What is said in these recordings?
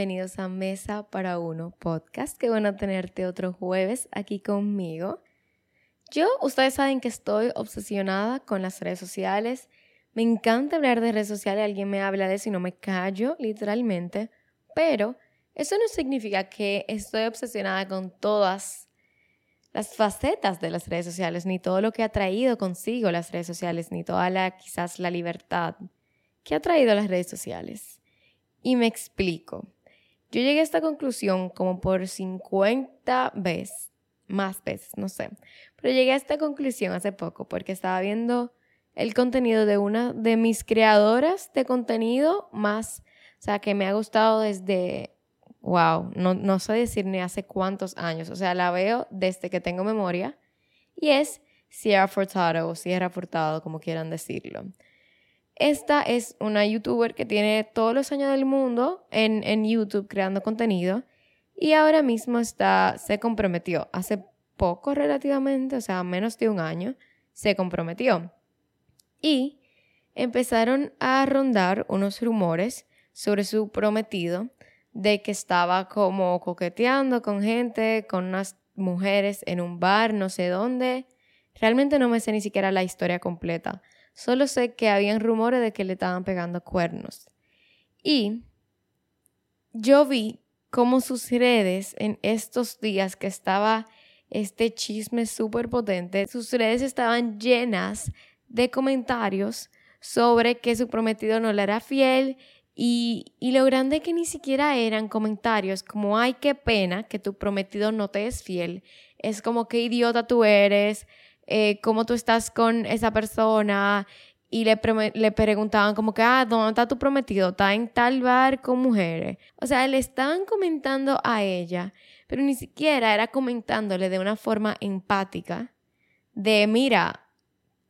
bienvenidos a Mesa para Uno podcast. Qué bueno tenerte otro jueves aquí conmigo. Yo, ustedes saben que estoy obsesionada con las redes sociales. Me encanta hablar de redes sociales, alguien me habla de eso y no me callo, literalmente. Pero eso no significa que estoy obsesionada con todas las facetas de las redes sociales, ni todo lo que ha traído consigo las redes sociales, ni toda la, quizás la libertad que ha traído las redes sociales. Y me explico. Yo llegué a esta conclusión como por 50 veces, más veces, no sé. Pero llegué a esta conclusión hace poco porque estaba viendo el contenido de una de mis creadoras de contenido más, o sea, que me ha gustado desde wow, no, no sé decir ni hace cuántos años, o sea, la veo desde que tengo memoria, y es Sierra Furtado o Sierra Furtado, como quieran decirlo. Esta es una youtuber que tiene todos los años del mundo en, en YouTube creando contenido y ahora mismo está, se comprometió, hace poco relativamente, o sea, menos de un año, se comprometió. Y empezaron a rondar unos rumores sobre su prometido de que estaba como coqueteando con gente, con unas mujeres en un bar, no sé dónde. Realmente no me sé ni siquiera la historia completa. Solo sé que habían rumores de que le estaban pegando cuernos. Y yo vi cómo sus redes en estos días que estaba este chisme súper potente, sus redes estaban llenas de comentarios sobre que su prometido no le era fiel y, lo grande que ni siquiera eran comentarios como, ay, qué pena que tu prometido no te es fiel. Es como, qué idiota tú eres, eh, cómo tú estás con esa persona. Y le, le preguntaban como que, ah, ¿dónde está tu prometido? Está en tal bar con mujeres. O sea, le estaban comentando a ella, pero ni siquiera era comentándole de una forma empática. De, mira,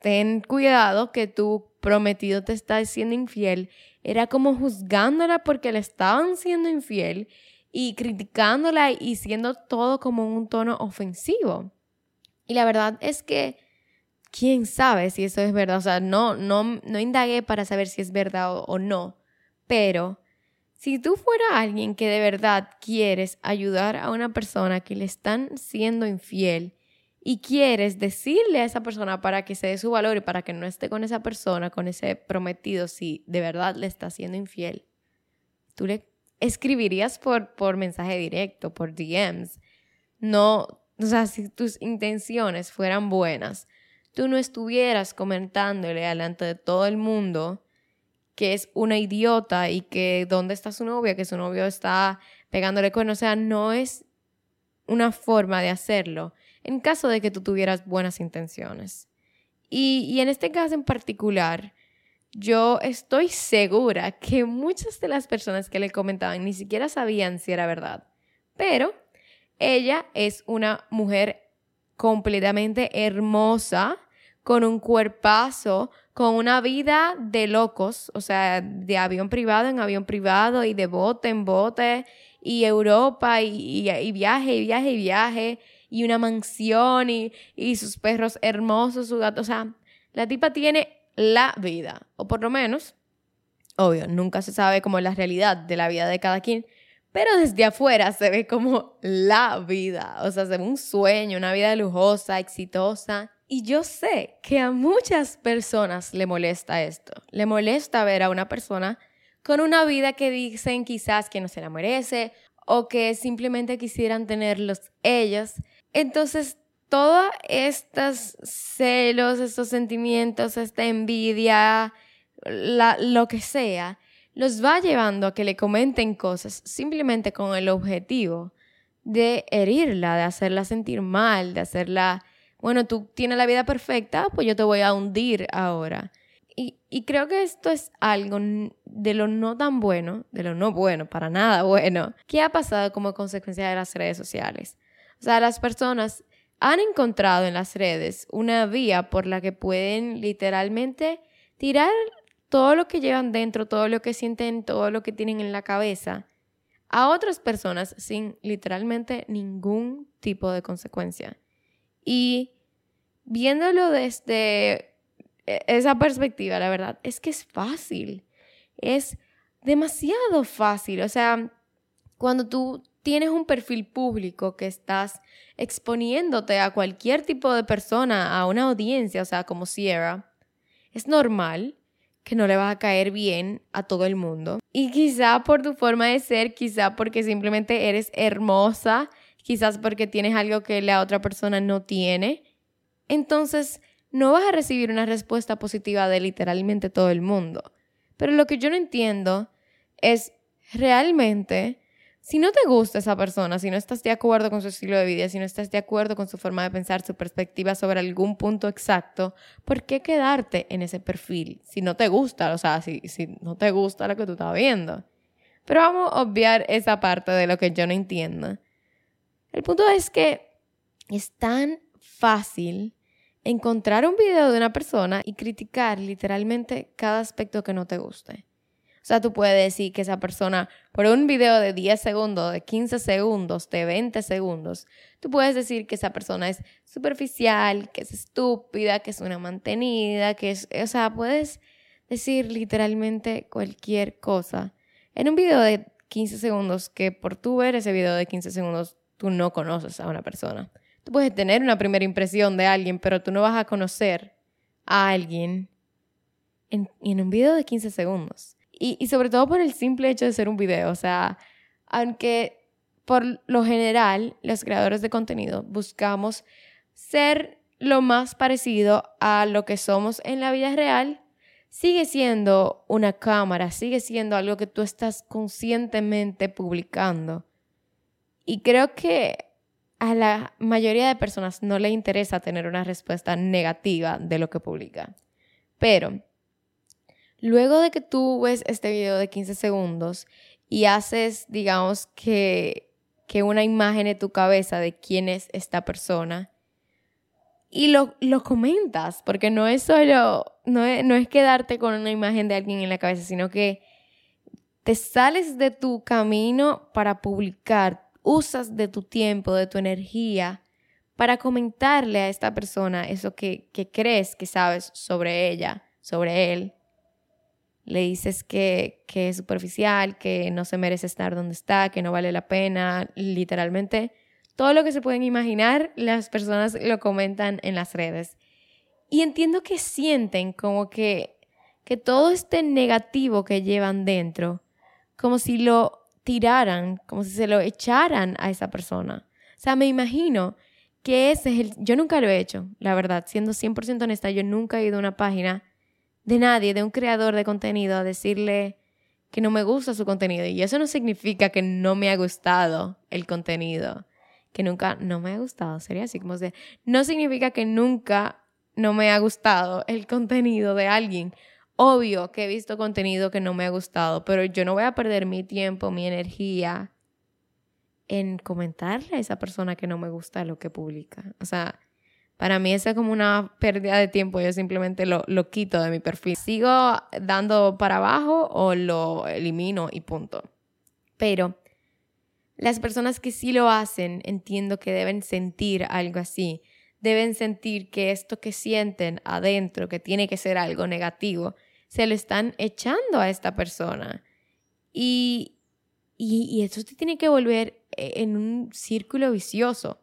ten cuidado que tu prometido te está siendo infiel era como juzgándola porque le estaban siendo infiel y criticándola y siendo todo como un tono ofensivo. Y la verdad es que, quién sabe si eso es verdad. O sea, no, no, no indagué para saber si es verdad o, no. Pero si tú fuera alguien que de verdad quieres ayudar a una persona que le están siendo infiel y quieres decirle a esa persona para que se dé su valor y para que no esté con esa persona, con ese prometido, si de verdad le está siendo infiel, tú le escribirías por, por mensaje directo, por DMs. No, o sea, si tus intenciones fueran buenas, tú no estuvieras comentándole delante de todo el mundo que es una idiota y que dónde está su novia, que su novio está pegándole con, o sea, no es una forma de hacerlo en caso de que tú tuvieras buenas intenciones. Y, en este caso en particular, yo estoy segura que muchas de las personas que le comentaban ni siquiera sabían si era verdad. Pero ella es una mujer completamente hermosa, con un cuerpazo, con una vida de locos, o sea, de avión privado en avión privado y de bote en bote y Europa y, viaje y viaje y viaje y una mansión y, y sus perros hermosos, su gato. O sea, la tipa tiene la vida, o por lo menos, obvio, nunca se sabe como la realidad de la vida de cada quien, pero desde afuera se ve como la vida, o sea, se ve un sueño, una vida lujosa, exitosa. Y yo sé que a muchas personas le molesta esto, le molesta ver a una persona con una vida que dicen quizás que no se la merece o que simplemente quisieran tenerlos ellos entonces, todos estos celos, estos sentimientos, esta envidia, lo que sea, los va llevando a que le comenten cosas simplemente con el objetivo de herirla, de hacerla sentir mal, de hacerla, bueno, tú tienes la vida perfecta, pues yo te voy a hundir ahora. Y, creo que esto es algo de lo no tan bueno, de lo no bueno, para nada bueno, que ha pasado como consecuencia de las redes sociales. O sea, las personas han encontrado en las redes una vía por la que pueden literalmente tirar todo lo que llevan dentro, todo lo que sienten, todo lo que tienen en la cabeza a otras personas sin literalmente ningún tipo de consecuencia. Y viéndolo desde e, esa perspectiva, la verdad, es que es fácil. Es demasiado fácil. O sea, Cuando tú tienes un perfil público que estás exponiéndote a cualquier tipo de persona, a una audiencia, o sea, como Sierra, es normal que no le vas a caer bien a todo el mundo. Y quizá por tu forma de ser, quizá porque simplemente eres hermosa, quizás porque tienes algo que la otra persona no tiene. Entonces, no vas a recibir una respuesta positiva de literalmente todo el mundo. Pero lo que yo no entiendo es realmente si no te gusta esa persona, si no estás de acuerdo con su estilo de vida, si no estás de acuerdo con su forma de pensar, su perspectiva sobre algún punto exacto, ¿por qué quedarte en ese perfil? Si no te gusta, o sea, si, si no te gusta lo que tú estás viendo. Pero vamos a obviar esa parte de lo que yo no entiendo. El punto es que es tan fácil encontrar un video de una persona y criticar literalmente cada aspecto que no te guste. O sea, tú puedes decir que esa persona, por un video de 10 segundos, de 15 segundos, de 20 segundos, tú puedes decir que esa persona es superficial, que es estúpida, que es una mantenida, que es, o sea, puedes decir literalmente cualquier cosa. En un video de 15 segundos, que por tú ver ese video de 15 segundos, tú no conoces a una persona. Tú puedes tener una primera impresión de alguien, pero tú no vas a conocer a alguien en, en un video de 15 segundos. Y, sobre todo por el simple hecho de ser un video. O sea, aunque por lo general los creadores de contenido buscamos ser lo más parecido a lo que somos en la vida real, sigue siendo una cámara, sigue siendo algo que tú estás conscientemente publicando. Y creo que a la mayoría de personas no le interesa tener una respuesta negativa de lo que publica. Pero Luego de que tú ves este video de 15 segundos y haces, digamos, que, que una imagen en tu cabeza de quién es esta persona y lo, lo comentas, porque no es solo, no es, no es quedarte con una imagen de alguien en la cabeza, sino que te sales de tu camino para publicar, usas de tu tiempo, de tu energía para comentarle a esta persona eso que, que crees que sabes sobre ella, sobre él le dices que, que es superficial, que no se merece estar donde está, que no vale la pena, literalmente todo lo que se pueden imaginar, las personas lo comentan en las redes. Y entiendo que sienten como que, que todo este negativo que llevan dentro, como si lo tiraran, como si se lo echaran a esa persona. O sea, me imagino que ese es el... Yo nunca lo he hecho, la verdad, siendo 100% honesta, yo nunca he ido a una página de nadie, de un creador de contenido, a decirle que no me gusta su contenido. Y eso no significa que no me ha gustado el contenido, que nunca no me ha gustado, sería así como de, no significa que nunca no me ha gustado el contenido de alguien. Obvio que he visto contenido que no me ha gustado, pero yo no voy a perder mi tiempo, mi energía en comentarle a esa persona que no me gusta lo que publica. O sea, para mí es como una pérdida de tiempo, yo simplemente lo, lo quito de mi perfil. ¿Sigo dando para abajo o lo elimino y punto? Pero las personas que sí lo hacen, entiendo que deben sentir algo así. Deben sentir que esto que sienten adentro, que tiene que ser algo negativo, se lo están echando a esta persona. Y, y, y eso te tiene que volver eh, en un círculo vicioso.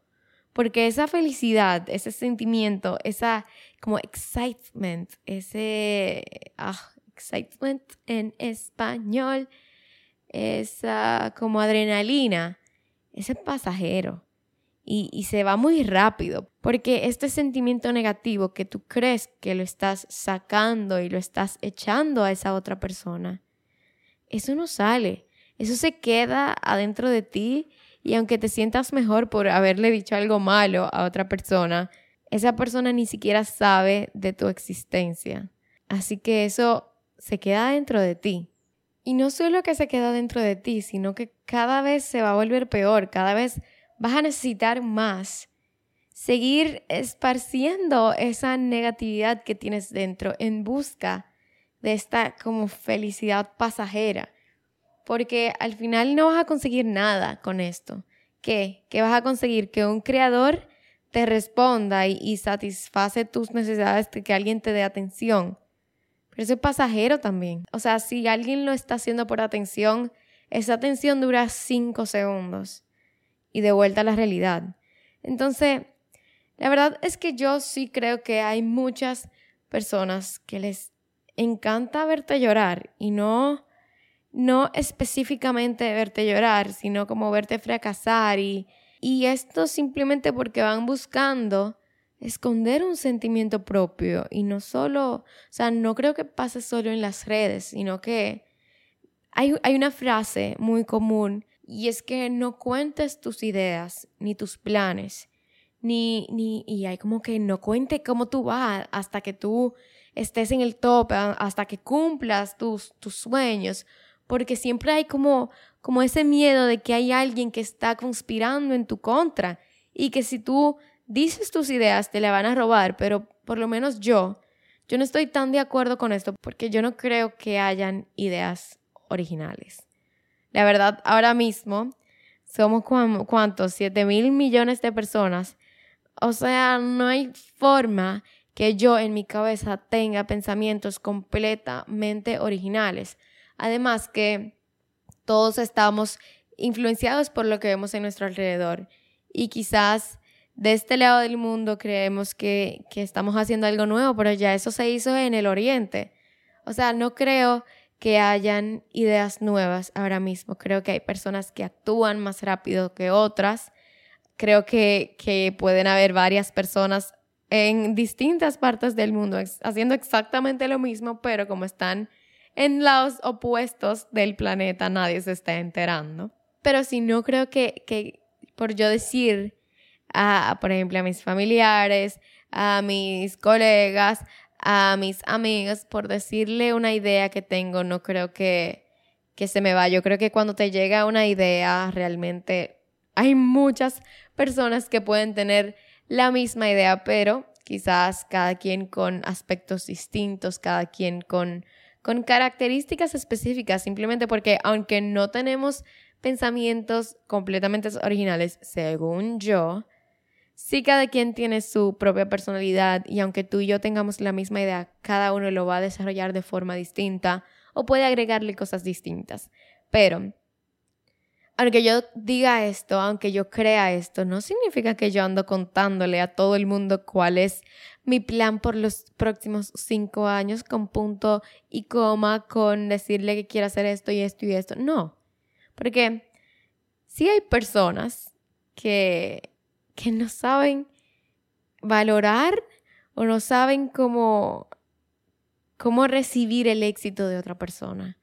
Porque esa felicidad, ese sentimiento, esa como excitement, ese ah, excitement en español, esa como adrenalina, ese pasajero. Y, y, se va muy rápido, porque este sentimiento negativo que tú crees que lo estás sacando y lo estás echando a esa otra persona, eso no sale, eso se queda adentro de ti y aunque te sientas mejor por haberle dicho algo malo a otra persona, esa persona ni siquiera sabe de tu existencia. Así que eso se queda dentro de ti. Y no solo que se queda dentro de ti, sino que cada vez se va a volver peor, cada vez vas a necesitar más seguir esparciendo esa negatividad que tienes dentro en busca de esta como felicidad pasajera porque al final no vas a conseguir nada con esto. ¿Qué? ¿Qué vas a conseguir? Que un creador te responda y, satisface tus necesidades, que alguien te dé atención. Pero eso es pasajero también. O sea, si alguien lo está haciendo por atención, esa atención dura cinco segundos y de vuelta a la realidad. Entonces, la verdad es que yo sí creo que hay muchas personas que les encanta verte llorar y no no específicamente verte llorar, sino como verte fracasar y, y esto simplemente porque van buscando esconder un sentimiento propio y no solo, o sea, no creo que pase solo en las redes, sino que hay, hay una frase muy común y es que no cuentes tus ideas ni tus planes, ni, ni, y hay como que no cuente cómo tú vas hasta que tú estés en el top, hasta que cumplas tus, tus sueños, porque siempre hay como, como ese miedo de que hay alguien que está conspirando en tu contra y que si tú dices tus ideas te la van a robar, pero por lo menos yo, yo no estoy tan de acuerdo con esto porque yo no creo que hayan ideas originales. La verdad, ahora mismo somos cuántos, 7 mil millones de personas. O sea, no hay forma que yo en mi cabeza tenga pensamientos completamente originales. Además que todos estamos influenciados por lo que vemos en nuestro alrededor y quizás de este lado del mundo creemos que, que estamos haciendo algo nuevo, pero ya eso se hizo en el oriente. O sea, no creo que hayan ideas nuevas ahora mismo. Creo que hay personas que actúan más rápido que otras. Creo que, que pueden haber varias personas en distintas partes del mundo haciendo exactamente lo mismo, pero como están en lados opuestos del planeta nadie se está enterando. Pero si no creo que, que por yo decir a, por ejemplo, a mis familiares, a mis colegas, a mis amigos, por decirle una idea que tengo, no creo que, que se me va. Yo creo que cuando te llega una idea, realmente hay muchas personas que pueden tener la misma idea, pero quizás cada quien con aspectos distintos, cada quien con con características específicas, simplemente porque aunque no tenemos pensamientos completamente originales, según yo, sí cada quien tiene su propia personalidad y aunque tú y yo tengamos la misma idea, cada uno lo va a desarrollar de forma distinta o puede agregarle cosas distintas. Pero aunque yo diga esto, aunque yo crea esto, no significa que yo ando contándole a todo el mundo cuál es mi plan por los próximos cinco años con punto y coma, con decirle que quiero hacer esto y esto y esto. No, porque sí hay personas que, que no saben valorar o no saben cómo, cómo recibir el éxito de otra persona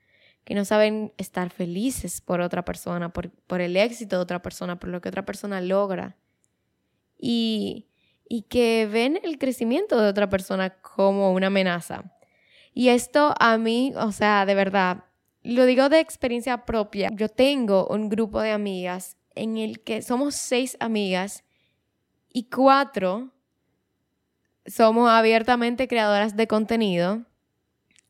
que no saben estar felices por otra persona, por, el éxito de otra persona, por lo que otra persona logra. Y, y que ven el crecimiento de otra persona como una amenaza. Y esto a mí, o sea, de verdad, lo digo de experiencia propia. Yo tengo un grupo de amigas en el que somos seis amigas y cuatro somos abiertamente creadoras de contenido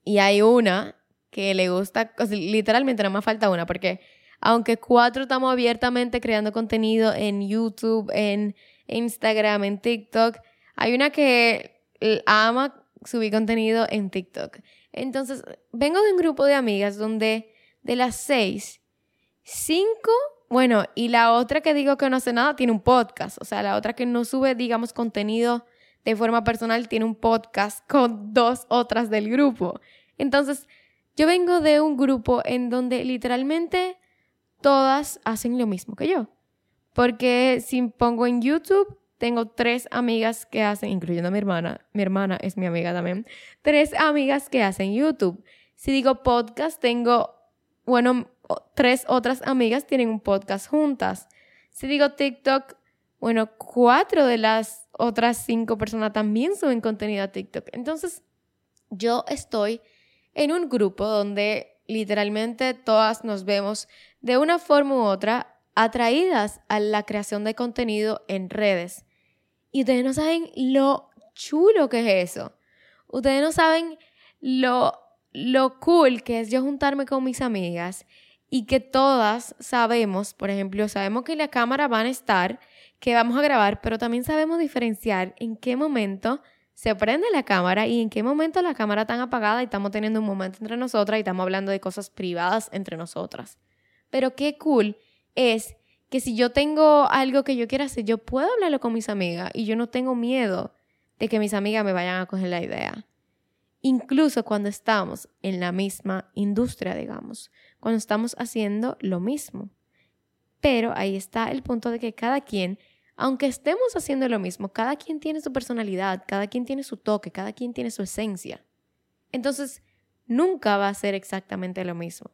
y hay una que le gusta, literalmente no me falta una, porque aunque cuatro estamos abiertamente creando contenido en YouTube, en Instagram, en TikTok, hay una que ama subir contenido en TikTok. Entonces, vengo de un grupo de amigas donde de las seis, cinco, bueno, y la otra que digo que no hace nada tiene un podcast, o sea, la otra que no sube, digamos, contenido de forma personal tiene un podcast con dos otras del grupo. Entonces, yo vengo de un grupo en donde literalmente todas hacen lo mismo que yo. Porque si pongo en YouTube, tengo tres amigas que hacen, incluyendo a mi hermana, mi hermana es mi amiga también, tres amigas que hacen YouTube. Si digo podcast, tengo, bueno, tres otras amigas tienen un podcast juntas. Si digo TikTok, bueno, cuatro de las otras cinco personas también suben contenido a TikTok. Entonces, yo estoy en un grupo donde literalmente todas nos vemos de una forma u otra atraídas a la creación de contenido en redes. Y ustedes no saben lo chulo que es eso. Ustedes no saben lo, lo cool que es yo juntarme con mis amigas y que todas sabemos, por ejemplo, sabemos que la cámara van a estar, que vamos a grabar, pero también sabemos diferenciar en qué momento se prende la cámara y en qué momento la cámara está apagada y estamos teniendo un momento entre nosotras y estamos hablando de cosas privadas entre nosotras. Pero qué cool es que si yo tengo algo que yo quiera hacer, yo puedo hablarlo con mis amigas y yo no tengo miedo de que mis amigas me vayan a coger la idea. Incluso cuando estamos en la misma industria, digamos, cuando estamos haciendo lo mismo. Pero ahí está el punto de que cada quien, aunque estemos haciendo lo mismo, cada quien tiene su personalidad, cada quien tiene su toque, cada quien tiene su esencia. Entonces, nunca va a ser exactamente lo mismo.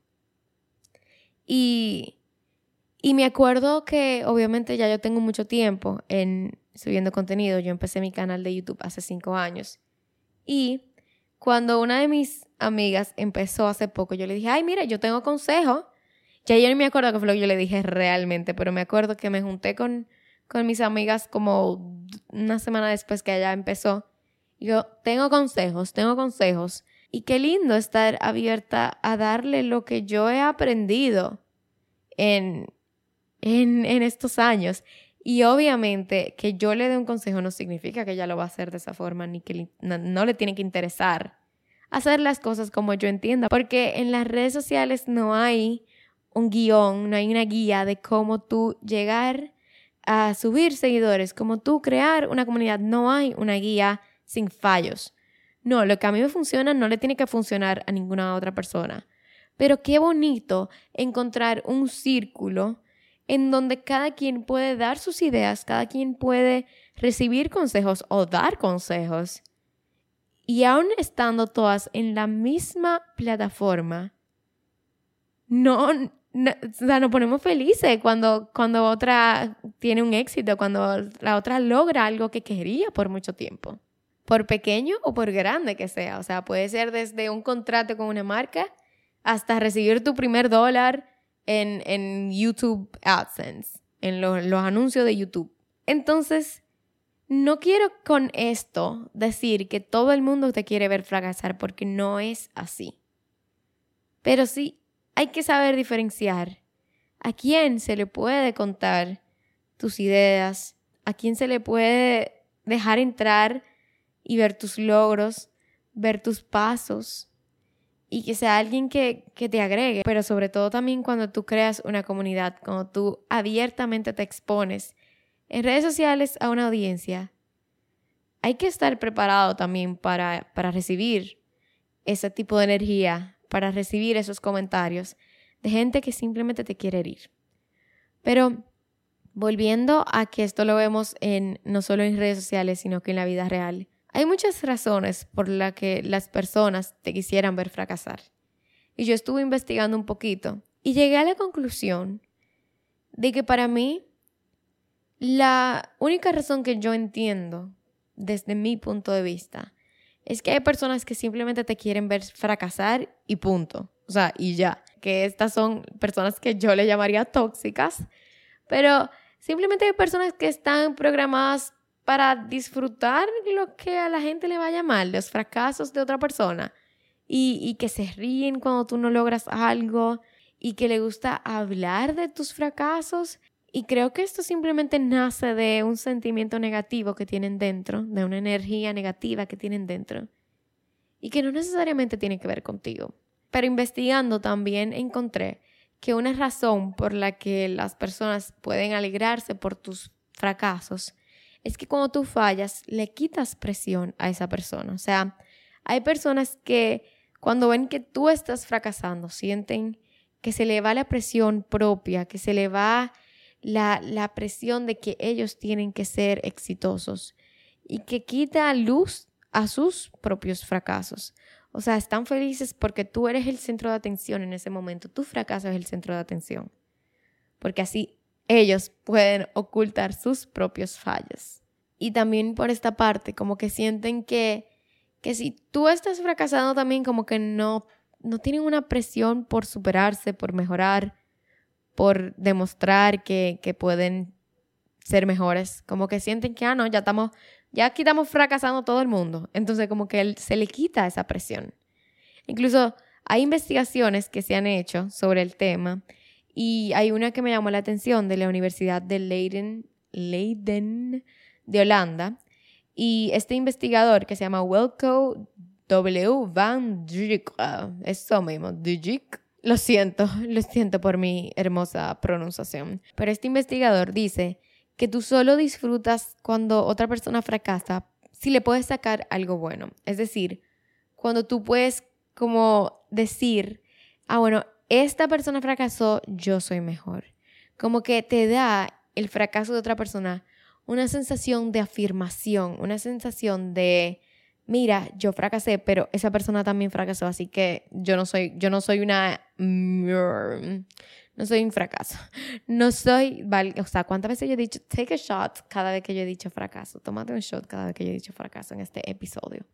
Y y me acuerdo que obviamente ya yo tengo mucho tiempo en subiendo contenido. Yo empecé mi canal de YouTube hace cinco años. Y cuando una de mis amigas empezó hace poco, yo le dije, ay, mira, yo tengo consejo. Ya yo no me acuerdo qué fue lo que yo le dije realmente, pero me acuerdo que me junté con, con mis amigas como una semana después que ella empezó. Yo, tengo consejos, tengo consejos. Y qué lindo estar abierta a darle lo que yo he aprendido en, en, estos años. Y obviamente que yo le dé un consejo no significa que ella lo va a hacer de esa forma, ni que no, le tiene que interesar hacer las cosas como yo entienda, porque en las redes sociales no hay un guion, no hay una guía de cómo tú llegar a subir seguidores, cómo tú crear una comunidad, no hay una guía sin fallos. No, lo que a mí me funciona no le tiene que funcionar a ninguna otra persona. Pero qué bonito encontrar un círculo en donde cada quien puede dar sus ideas, cada quien puede recibir consejos o dar consejos. Y aún estando todas en la misma plataforma, no, nos ponemos felices cuando, cuando otra tiene un éxito, cuando la otra logra algo que quería por mucho tiempo. Por pequeño o por grande que sea. O sea, puede ser desde un contrato con una marca hasta recibir tu primer dólar en, YouTube AdSense, en los anuncios de YouTube. Entonces, no quiero con esto decir que todo el mundo te quiere ver fracasar porque no es así. Pero sí hay que saber diferenciar a quién se le puede contar tus ideas, a quién se le puede dejar entrar y ver tus logros, ver tus pasos, y que sea alguien que, te agregue, pero sobre todo también cuando tú creas una comunidad, cuando tú abiertamente te expones en redes sociales a una audiencia, hay que estar preparado también para, para recibir ese tipo de energía, para recibir esos comentarios de gente que simplemente te quiere herir. Pero volviendo a que esto lo vemos en no solo en redes sociales, sino que en la vida real. Hay muchas razones por las que las personas te quisieran ver fracasar. Y yo estuve investigando un poquito y llegué a la conclusión de que para mí la única razón que yo entiendo desde mi punto de vista es que hay personas que simplemente te quieren ver fracasar y punto. O sea, y ya. Que estas son personas que yo le llamaría tóxicas, pero simplemente hay personas que están programadas para disfrutar lo que a la gente le vaya mal, los fracasos de otra persona, y, que se ríen cuando tú no logras algo, y que le gusta hablar de tus fracasos. Y creo que esto simplemente nace de un sentimiento negativo que tienen dentro, de una energía negativa que tienen dentro, y que no necesariamente tiene que ver contigo. Pero investigando también encontré que una razón por la que las personas pueden alegrarse por tus fracasos es que cuando tú fallas, le quitas presión a esa persona. O sea, hay personas que cuando ven que tú estás fracasando, sienten que se le va la presión propia, que se le va la, la presión de que ellos tienen que ser exitosos y que quita luz a sus propios fracasos. O sea, están felices porque tú eres el centro de atención en ese momento, tu fracaso es el centro de atención, porque así ellos pueden ocultar sus propios fallos. Y también por esta parte, como que sienten que, que si tú estás fracasando también, como que no, no tienen una presión por superarse, por mejorar, por demostrar que, que pueden ser mejores. Como que sienten que, ah, no, ya estamos, ya aquí estamos fracasando todo el mundo. Entonces, como que se le quita esa presión. Incluso hay investigaciones que se han hecho sobre el tema y hay una que me llamó la atención de la Universidad de Leiden, Leiden de Holanda. Y este investigador que se llama Welco W. van Dijk, uh, eso mismo, Dijk, Lo siento, lo siento por mi hermosa pronunciación. Pero este investigador dice que tú solo disfrutas cuando otra persona fracasa si le puedes sacar algo bueno. Es decir, cuando tú puedes como decir, ah, bueno, esta persona fracasó, yo soy mejor. Como que te da el fracaso de otra persona una sensación de afirmación, una sensación de, mira, yo fracasé, pero esa persona también fracasó, así que yo no soy, yo no soy una, no soy un fracaso. No soy, o sea, ¿cuántas veces yo he dicho, take a shot cada vez que yo he dicho fracaso? Tómate un shot cada vez que yo he dicho fracaso en este episodio.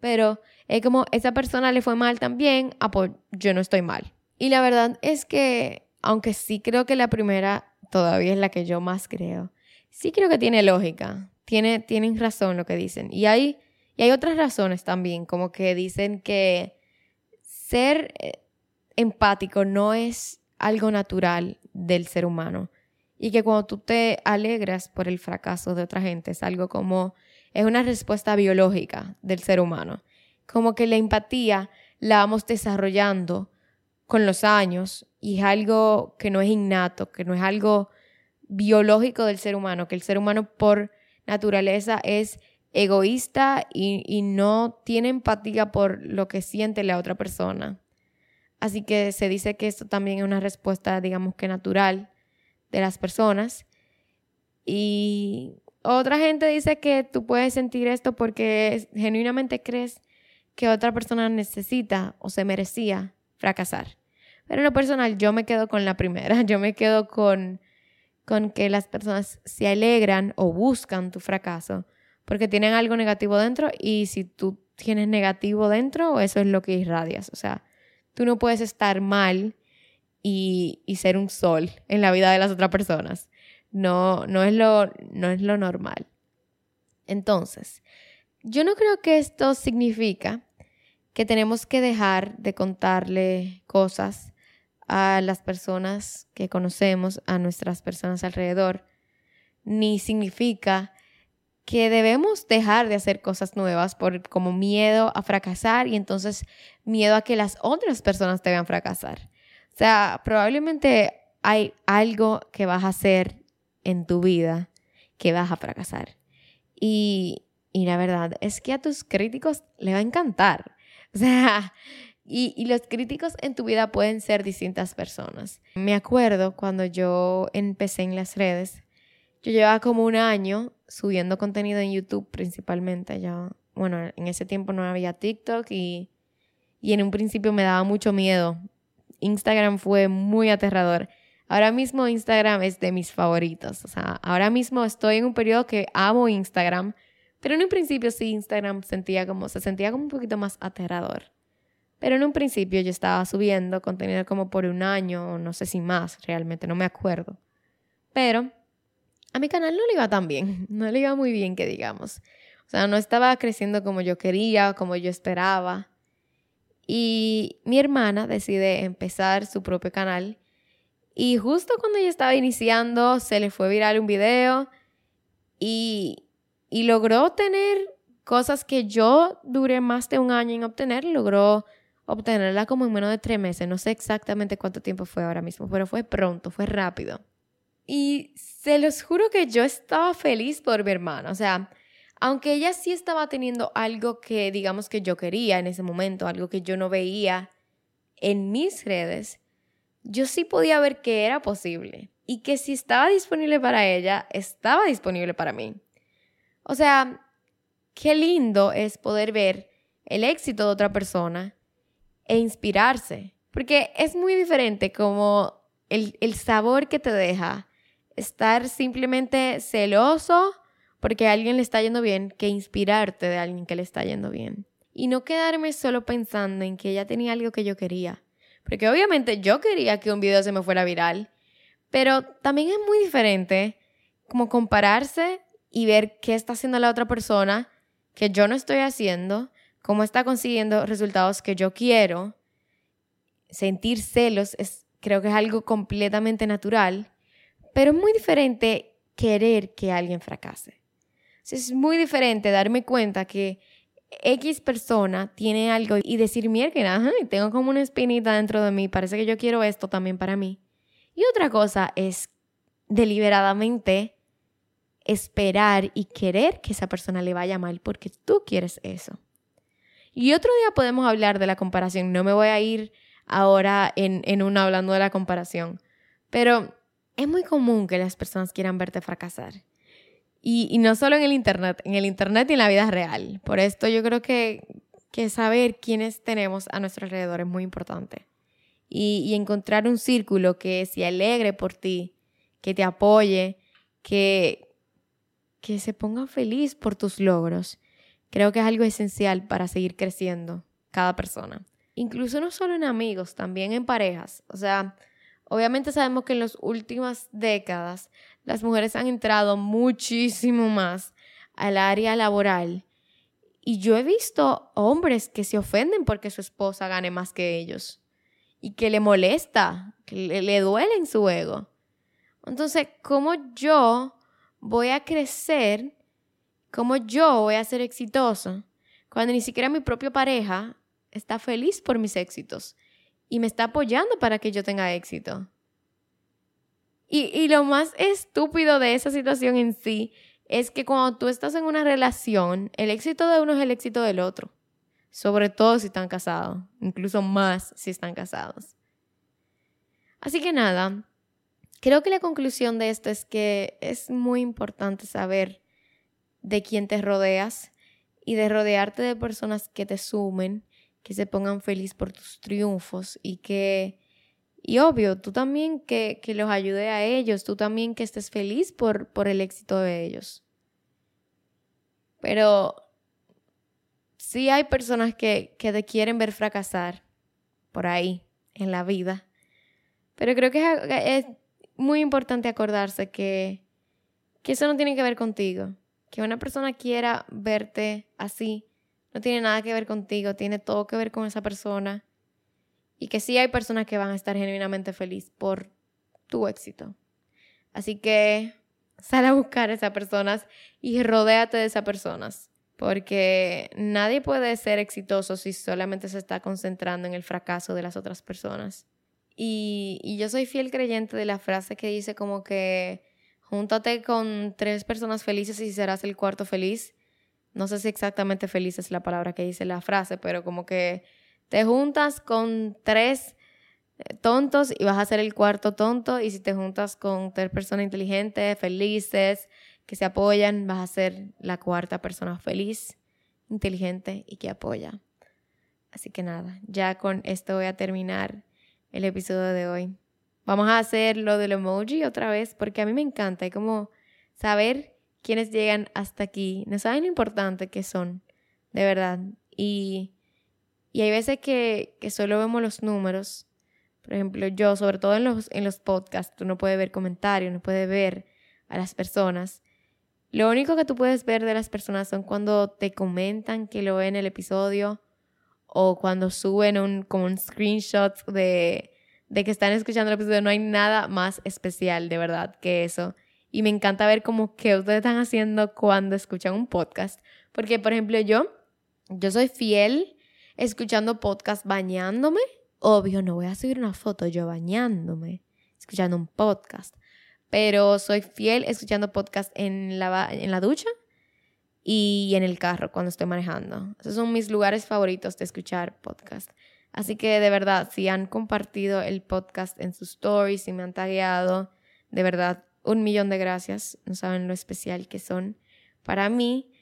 Pero es como, esa persona le fue mal también, ah, pues yo no estoy mal. Y la verdad es que, aunque sí creo que la primera todavía es la que yo más creo, sí creo que tiene lógica. Tiene, tienen razón lo que dicen. Y hay, y hay otras razones también, como que dicen que ser eh, empático no es algo natural del ser humano. Y que cuando tú te alegras por el fracaso de otra gente, es algo como, es una respuesta biológica del ser humano. Como que la empatía la vamos desarrollando con los años y es algo que no es innato, que no es algo biológico del ser humano, que el ser humano por naturaleza es egoísta y, no tiene empatía por lo que siente la otra persona. Así que se dice que esto también es una respuesta, digamos que natural de las personas. Y otra gente dice que tú puedes sentir esto porque genuinamente crees que otra persona necesita o se merecía fracasar. Pero en lo personal yo me quedo con la primera, yo me quedo con con que las personas se alegran o buscan tu fracaso porque tienen algo negativo dentro y si tú tienes negativo dentro, eso es lo que irradias. O sea, tú no puedes estar mal y, y ser un sol en la vida de las otras personas. No, no, es lo, no es lo normal. Entonces, yo no creo que esto significa que tenemos que dejar de contarle cosas a las personas que conocemos, a nuestras personas alrededor, ni significa que debemos dejar de hacer cosas nuevas por como miedo a fracasar y entonces miedo a que las otras personas te vean fracasar. O sea, probablemente hay algo que vas a hacer en tu vida que vas a fracasar. Y, y la verdad es que a tus críticos le va a encantar. O sea, y, los críticos en tu vida pueden ser distintas personas. Me acuerdo cuando yo empecé en las redes, yo llevaba como un año subiendo contenido en YouTube principalmente. Bueno, en ese tiempo no había TikTok y, y en un principio me daba mucho miedo. Instagram fue muy aterrador. Ahora mismo Instagram es de mis favoritos. O sea, ahora mismo estoy en un periodo que amo Instagram, pero en un principio sí Instagram sentía como, se sentía como un poquito más aterrador. Pero en un principio yo estaba subiendo contenido como por un año, no sé si más, realmente no me acuerdo. Pero a mi canal no le iba tan bien, no le iba muy bien que digamos. O sea, no estaba creciendo como yo quería, como yo esperaba. Y mi hermana decide empezar su propio canal. Y justo cuando ella estaba iniciando, se le fue viral un video y, y logró tener cosas que yo duré más de un año en obtener. Logró obtenerla como en menos de tres meses. No sé exactamente cuánto tiempo fue ahora mismo, pero fue pronto, fue rápido. Y se los juro que yo estaba feliz por mi hermana. O sea, aunque ella sí estaba teniendo algo que digamos que yo quería en ese momento, algo que yo no veía en mis redes, yo sí podía ver que era posible y que si estaba disponible para ella, estaba disponible para mí. O sea, qué lindo es poder ver el éxito de otra persona e inspirarse. Porque es muy diferente como el, el sabor que te deja estar simplemente celoso porque a alguien le está yendo bien que inspirarte de alguien que le está yendo bien. Y no quedarme solo pensando en que ella tenía algo que yo quería. Porque obviamente yo quería que un video se me fuera viral. Pero también es muy diferente como compararse y ver qué está haciendo la otra persona que yo no estoy haciendo cómo está consiguiendo resultados que yo quiero, sentir celos es, creo que es algo completamente natural, pero es muy diferente querer que alguien fracase. Es muy diferente darme cuenta que X persona tiene algo y decir, mierda, tengo como una espinita dentro de mí, parece que yo quiero esto también para mí. Y otra cosa es deliberadamente esperar y querer que esa persona le vaya mal porque tú quieres eso. Y otro día podemos hablar de la comparación. No me voy a ir ahora en, en una hablando de la comparación. Pero es muy común que las personas quieran verte fracasar. Y, no solo en el Internet, en el Internet y en la vida real. Por esto yo creo que, que saber quiénes tenemos a nuestro alrededor es muy importante. Y, y encontrar un círculo que se alegre por ti, que te apoye, que, que se ponga feliz por tus logros. Creo que es algo esencial para seguir creciendo cada persona. Incluso no solo en amigos, también en parejas. O sea, obviamente sabemos que en las últimas décadas las mujeres han entrado muchísimo más al área laboral. Y yo he visto hombres que se ofenden porque su esposa gane más que ellos. Y que le molesta, que le, le duele en su ego. Entonces, ¿cómo yo voy a crecer? ¿Cómo yo voy a ser exitoso? Cuando ni siquiera mi propia pareja está feliz por mis éxitos y me está apoyando para que yo tenga éxito. Y, y, lo más estúpido de esa situación en sí es que cuando tú estás en una relación, el éxito de uno es el éxito del otro. Sobre todo si están casados, incluso más si están casados. Así que nada, Creo que la conclusión de esto es que es muy importante saber de quién te rodeas y de rodearte de personas que te sumen, que se pongan feliz por tus triunfos y que, y obvio, tú también que, que los ayude a ellos, tú también que estés feliz por, por el éxito de ellos. Pero sí hay personas que, que te quieren ver fracasar por ahí en la vida. Pero creo que es, es muy importante acordarse que, que eso no tiene que ver contigo. Que una persona quiera verte así no tiene nada que ver contigo, tiene todo que ver con esa persona. Y que sí hay personas que van a estar genuinamente felices por tu éxito. Así que sal a buscar a esas personas y rodéate de esas personas. Porque nadie puede ser exitoso si solamente se está concentrando en el fracaso de las otras personas. Y, yo soy fiel creyente de la frase que dice como que júntate con tres personas felices y serás el cuarto feliz. No sé si exactamente feliz es la palabra que dice la frase, pero como que te juntas con tres eh, tontos y vas a ser el cuarto tonto. Y si te juntas con tres personas inteligentes, felices, que se apoyan, vas a ser la cuarta persona feliz, inteligente y que apoya. Así que nada, ya con esto voy a terminar el episodio de hoy. Vamos a hacer lo del emoji otra vez porque a mí me encanta. Hay como saber quiénes llegan hasta aquí. No saben lo importante que son, de verdad. Y, y hay veces que, que solo vemos los números. Por ejemplo, yo, sobre todo en los, en los podcasts, tú no puedes ver comentarios, no puedes ver a las personas. Lo único que tú puedes ver de las personas son cuando te comentan que lo ven el episodio o cuando suben un, como un screenshot de, de que están escuchando el episodio, no hay nada más especial de verdad que eso. Y me encanta ver como qué ustedes están haciendo cuando escuchan un podcast. Porque, por ejemplo, yo, yo soy fiel escuchando podcast bañándome. Obvio, no voy a subir una foto yo bañándome, escuchando un podcast. Pero soy fiel escuchando podcast en la, en la ducha y en el carro cuando estoy manejando. Esos son mis lugares favoritos de escuchar podcast. Así que de verdad, si han compartido el podcast en sus stories, y me han tagueado, de verdad, un millón de gracias. No saben lo especial que son para mí.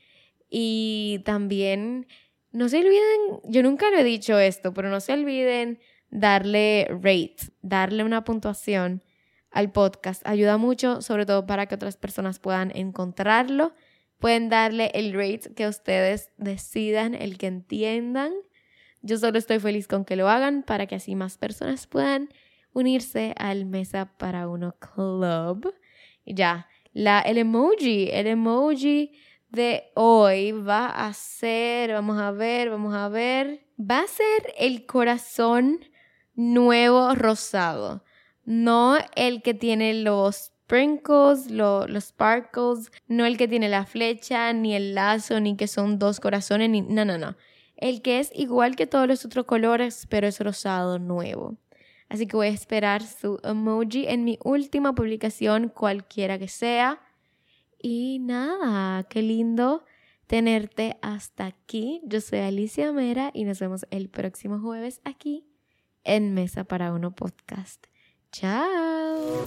Y también, no se olviden, yo nunca lo he dicho esto, pero no se olviden darle rate, darle una puntuación al podcast. Ayuda mucho, sobre todo para que otras personas puedan encontrarlo Pueden darle el rate que ustedes decidan, el que entiendan. Yo solo estoy feliz con que lo hagan para que así más personas puedan unirse al Mesa para Uno Club. Ya, la, el emoji, el emoji de hoy va a ser, vamos a ver, vamos a ver, va a ser el corazón nuevo rosado, no el que tiene los sprinkles, los sparkles, no el que tiene la flecha, ni el lazo, ni que son dos corazones, ni no, no, no. El que es igual que todos los otros colores, pero es rosado nuevo. Así que voy a esperar su emoji en mi última publicación, cualquiera que sea. Y nada, qué lindo tenerte hasta aquí. Yo soy Alicia Mera y nos vemos el próximo jueves aquí en Mesa para Uno Podcast. Chao.